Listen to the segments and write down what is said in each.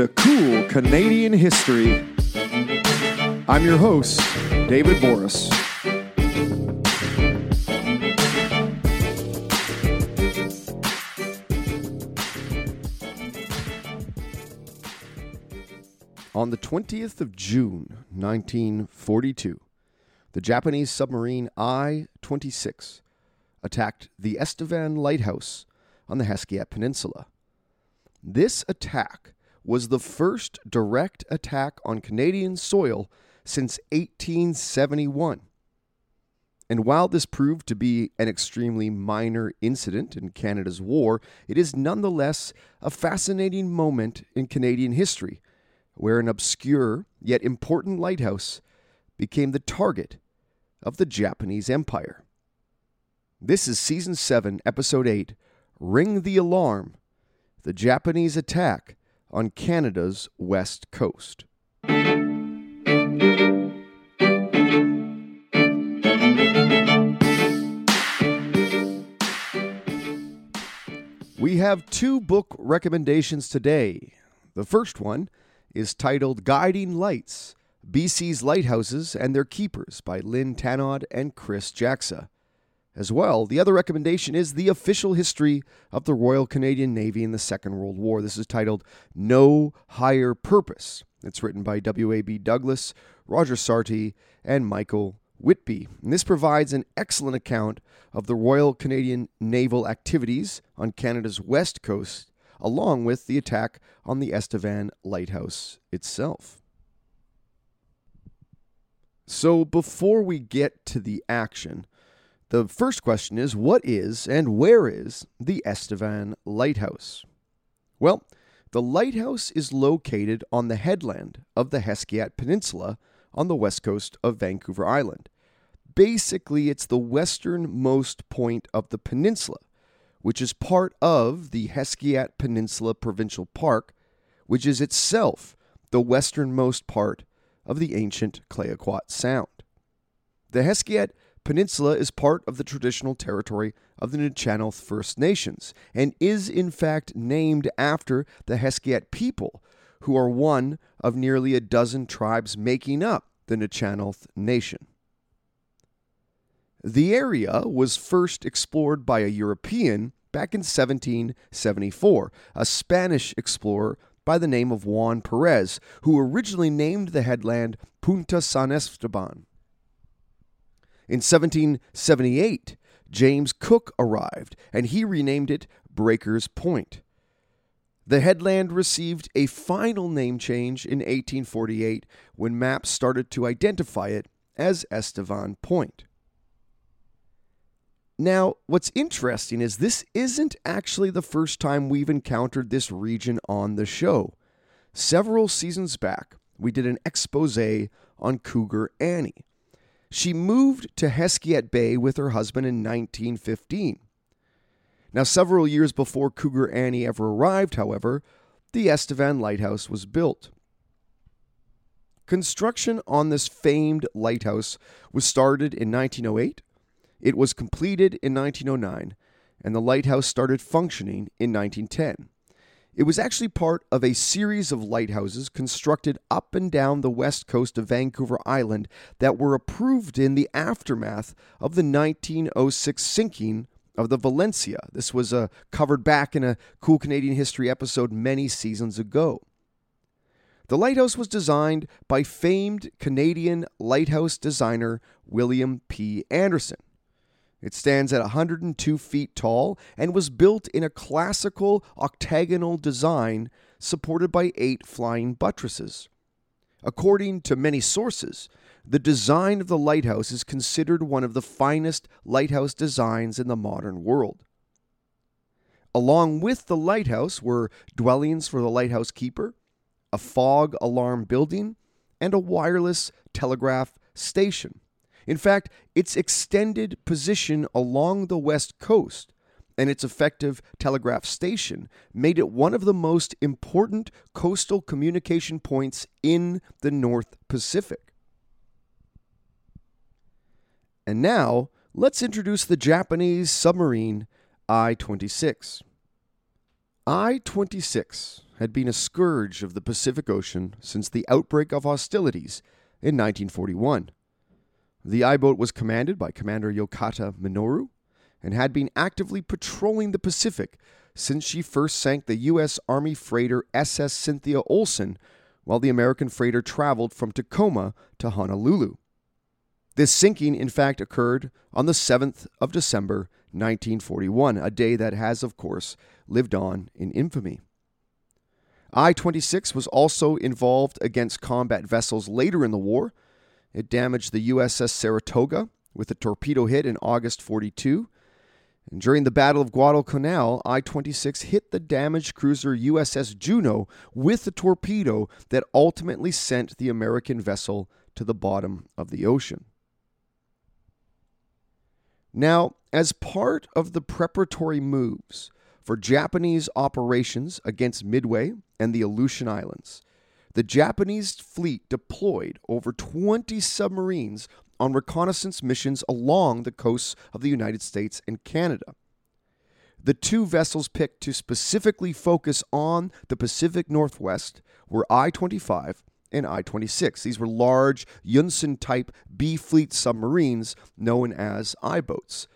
To Cool Canadian History. I'm your host, David Borys. On the 20th of June, 1942, the Japanese submarine I 26 attacked the Estevan Lighthouse on the Hesquiat Peninsula. This attack was the first direct attack on Canadian soil since 1871. And while this proved to be an extremely minor incident in Canada's war, it is nonetheless a fascinating moment in Canadian history where an obscure yet important lighthouse became the target of the Japanese Empire. This is Season 7, Episode 8 Ring the Alarm The Japanese Attack on Canada's West Coast. We have two book recommendations today. The first one is titled Guiding Lights BC's Lighthouses and Their Keepers by Lynn Tanod and Chris Jacksa. As well, the other recommendation is The Official History of the Royal Canadian Navy in the Second World War. This is titled No Higher Purpose. It's written by W.A.B. Douglas, Roger Sarty, and Michael Whitby. And this provides an excellent account of the Royal Canadian naval activities on Canada's west coast, along with the attack on the Estevan Lighthouse itself. So, before we get to the action, the first question is what is and where is the Estevan Lighthouse? Well, the lighthouse is located on the headland of the Hesquiat Peninsula on the west coast of Vancouver Island. Basically, it's the westernmost point of the peninsula, which is part of the Hesquiat Peninsula Provincial Park, which is itself the westernmost part of the ancient Clayoquot Sound. The Hesquiat Peninsula is part of the traditional territory of the Nuu-chah-nulth First Nations and is in fact named after the Hesquiat people, who are one of nearly a dozen tribes making up the Nuu-chah-nulth Nation. The area was first explored by a European back in 1774, a Spanish explorer by the name of Juan Perez, who originally named the headland Punta San Esteban. In 1778, James Cook arrived and he renamed it Breakers Point. The headland received a final name change in 1848 when maps started to identify it as Estevan Point. Now, what's interesting is this isn't actually the first time we've encountered this region on the show. Several seasons back, we did an expose on Cougar Annie. She moved to Hesquiat Bay with her husband in 1915. Now, several years before Cougar Annie ever arrived, however, the Estevan Lighthouse was built. Construction on this famed lighthouse was started in 1908 it was completed in 1909, and the lighthouse started functioning in 1910. It was actually part of a series of lighthouses constructed up and down the west coast of Vancouver Island that were approved in the aftermath of the 1906 sinking of the Valencia. This was uh, covered back in a Cool Canadian History episode many seasons ago. The lighthouse was designed by famed Canadian lighthouse designer William P. Anderson. It stands at 102 feet tall and was built in a classical octagonal design supported by eight flying buttresses. According to many sources, the design of the lighthouse is considered one of the finest lighthouse designs in the modern world. Along with the lighthouse were dwellings for the lighthouse keeper, a fog alarm building, and a wireless telegraph station. In fact, its extended position along the west coast and its effective telegraph station made it one of the most important coastal communication points in the North Pacific. And now, let's introduce the Japanese submarine I 26. I 26 had been a scourge of the Pacific Ocean since the outbreak of hostilities in 1941. The I boat was commanded by Commander Yokota Minoru and had been actively patrolling the Pacific since she first sank the U.S. Army freighter SS Cynthia Olson while the American freighter traveled from Tacoma to Honolulu. This sinking, in fact, occurred on the 7th of December, 1941, a day that has, of course, lived on in infamy. I 26 was also involved against combat vessels later in the war. It damaged the USS Saratoga with a torpedo hit in August 42. And during the Battle of Guadalcanal, I 26 hit the damaged cruiser USS Juneau with a torpedo that ultimately sent the American vessel to the bottom of the ocean. Now, as part of the preparatory moves for Japanese operations against Midway and the Aleutian Islands, the Japanese fleet deployed over 20 submarines on reconnaissance missions along the coasts of the United States and Canada. The two vessels picked to specifically focus on the Pacific Northwest were I 25 and I 26. These were large Junsen type B fleet submarines known as I boats.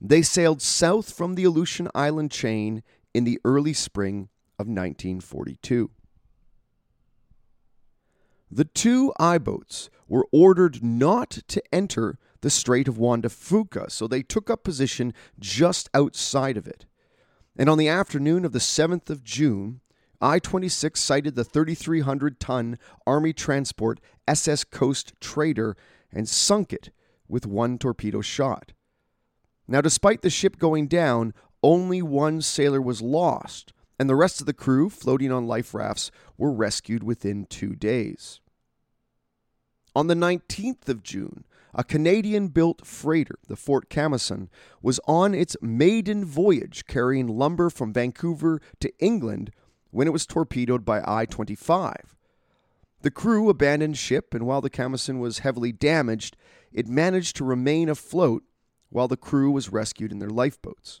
They sailed south from the Aleutian Island chain in the early spring of 1942. The two I boats were ordered not to enter the Strait of Juan de Fuca, so they took up position just outside of it. And on the afternoon of the 7th of June, I 26 sighted the 3,300 ton Army transport SS Coast Trader and sunk it with one torpedo shot. Now, despite the ship going down, only one sailor was lost, and the rest of the crew, floating on life rafts, were rescued within two days. On the 19th of June, a Canadian built freighter, the Fort Camosun, was on its maiden voyage carrying lumber from Vancouver to England when it was torpedoed by I 25. The crew abandoned ship, and while the Camosun was heavily damaged, it managed to remain afloat while the crew was rescued in their lifeboats.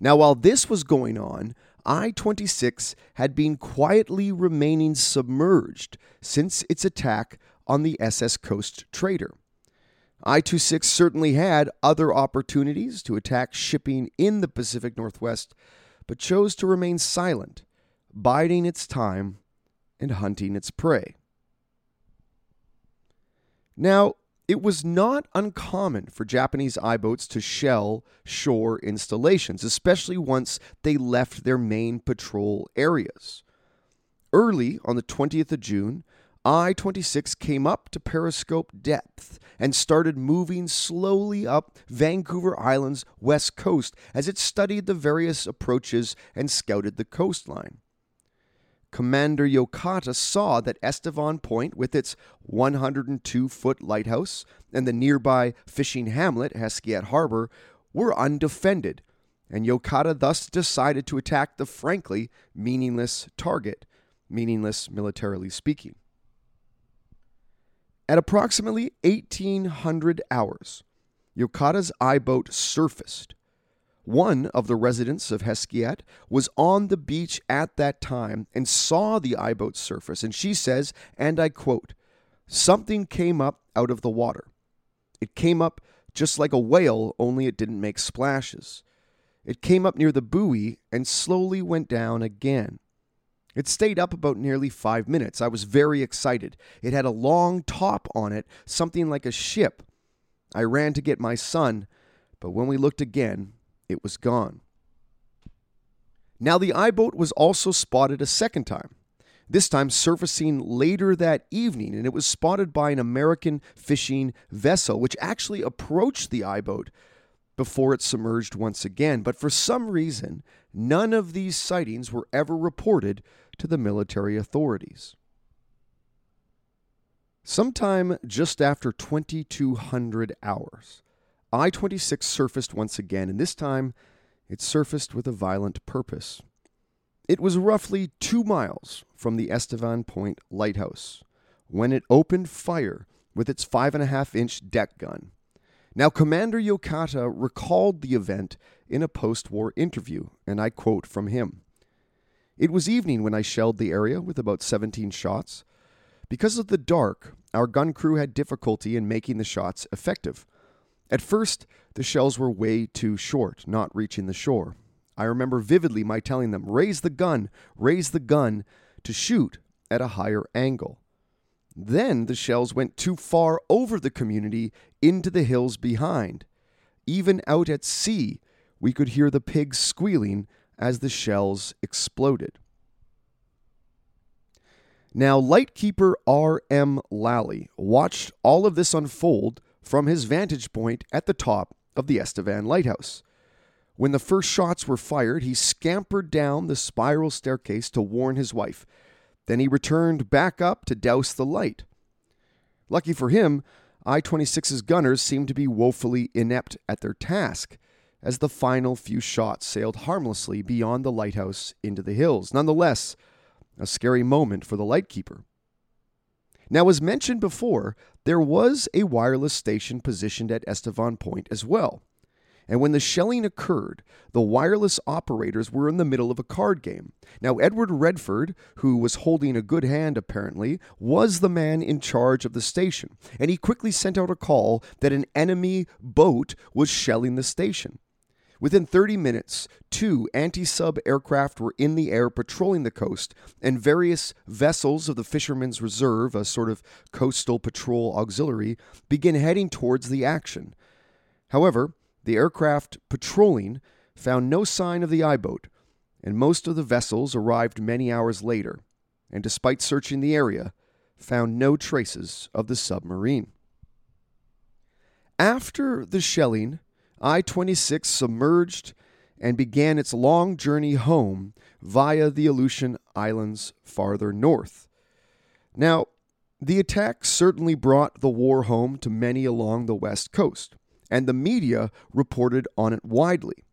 Now, while this was going on, I 26 had been quietly remaining submerged since its attack on the SS Coast Trader. I 26 certainly had other opportunities to attack shipping in the Pacific Northwest, but chose to remain silent, biding its time and hunting its prey. Now, it was not uncommon for Japanese I boats to shell shore installations, especially once they left their main patrol areas. Early on the 20th of June, I 26 came up to periscope depth and started moving slowly up Vancouver Island's west coast as it studied the various approaches and scouted the coastline. Commander Yokota saw that Estevan Point, with its 102 foot lighthouse and the nearby fishing hamlet, Hesquiat Harbor, were undefended, and Yokota thus decided to attack the frankly meaningless target, meaningless militarily speaking. At approximately 1800 hours, Yokota's I boat surfaced. One of the residents of Hesquiat was on the beach at that time and saw the I boat surface, and she says, and I quote, Something came up out of the water. It came up just like a whale, only it didn't make splashes. It came up near the buoy and slowly went down again. It stayed up about nearly five minutes. I was very excited. It had a long top on it, something like a ship. I ran to get my son, but when we looked again, it was gone. Now, the I boat was also spotted a second time, this time surfacing later that evening, and it was spotted by an American fishing vessel, which actually approached the I boat before it submerged once again. But for some reason, none of these sightings were ever reported to the military authorities. Sometime just after 2200 hours, I 26 surfaced once again, and this time it surfaced with a violent purpose. It was roughly two miles from the Estevan Point lighthouse when it opened fire with its five and a half inch deck gun. Now, Commander Yokota recalled the event in a post war interview, and I quote from him It was evening when I shelled the area with about 17 shots. Because of the dark, our gun crew had difficulty in making the shots effective. At first, the shells were way too short, not reaching the shore. I remember vividly my telling them, raise the gun, raise the gun, to shoot at a higher angle. Then the shells went too far over the community into the hills behind. Even out at sea, we could hear the pigs squealing as the shells exploded. Now, lightkeeper R.M. Lally watched all of this unfold from his vantage point at the top of the Estevan lighthouse. When the first shots were fired, he scampered down the spiral staircase to warn his wife. Then he returned back up to douse the light. Lucky for him, I 26's gunners seemed to be woefully inept at their task, as the final few shots sailed harmlessly beyond the lighthouse into the hills. Nonetheless, a scary moment for the lightkeeper. Now, as mentioned before, there was a wireless station positioned at Estevan Point as well. And when the shelling occurred, the wireless operators were in the middle of a card game. Now, Edward Redford, who was holding a good hand apparently, was the man in charge of the station, and he quickly sent out a call that an enemy boat was shelling the station. Within 30 minutes, two anti sub aircraft were in the air patrolling the coast, and various vessels of the Fishermen's Reserve, a sort of coastal patrol auxiliary, began heading towards the action. However, the aircraft patrolling found no sign of the I boat, and most of the vessels arrived many hours later, and despite searching the area, found no traces of the submarine. After the shelling, I 26 submerged and began its long journey home via the Aleutian Islands farther north. Now, the attack certainly brought the war home to many along the west coast, and the media reported on it widely.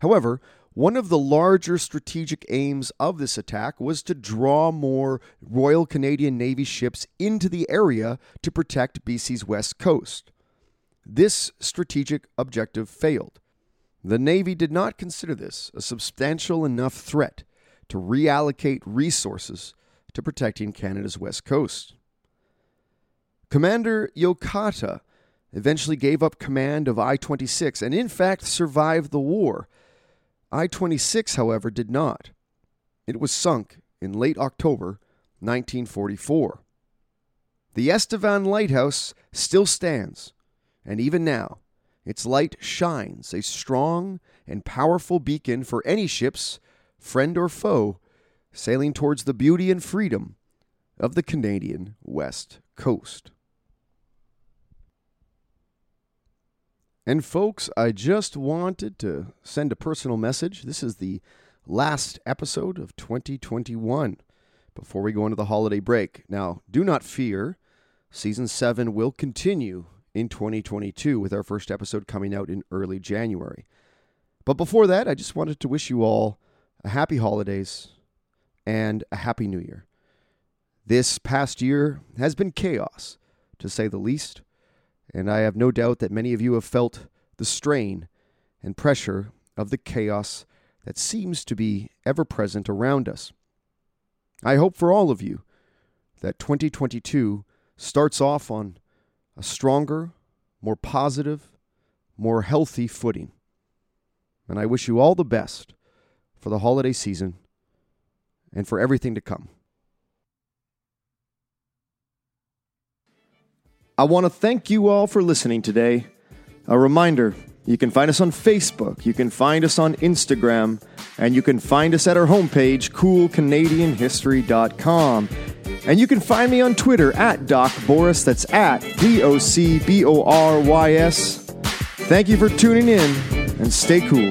However, one of the larger strategic aims of this attack was to draw more Royal Canadian Navy ships into the area to protect BC's west coast. This strategic objective failed. The Navy did not consider this a substantial enough threat to reallocate resources to protecting Canada's west coast. Commander Yokota eventually gave up command of I 26 and, in fact, survived the war. I 26, however, did not. It was sunk in late October 1944. The Estevan Lighthouse still stands and even now, its light shines a strong and powerful beacon for any ships, friend or foe, sailing towards the beauty and freedom of the Canadian West Coast. And, folks, I just wanted to send a personal message. This is the last episode of 2021 before we go into the holiday break. Now, do not fear, season 7 will continue in 2022 with our first episode coming out in early January. But before that, I just wanted to wish you all a happy holidays and a happy new year. This past year has been chaos, to say the least, and I have no doubt that many of you have felt the strain and pressure of the chaos that seems to be ever present around us. I hope for all of you that 2022 starts off on a stronger, more positive, more healthy footing. And I wish you all the best for the holiday season and for everything to come. I want to thank you all for listening today. A reminder you can find us on Facebook, you can find us on Instagram, and you can find us at our homepage, coolcanadianhistory.com. And you can find me on Twitter at Doc Borys. That's at D O C B O R Y S. Thank you for tuning in and stay cool.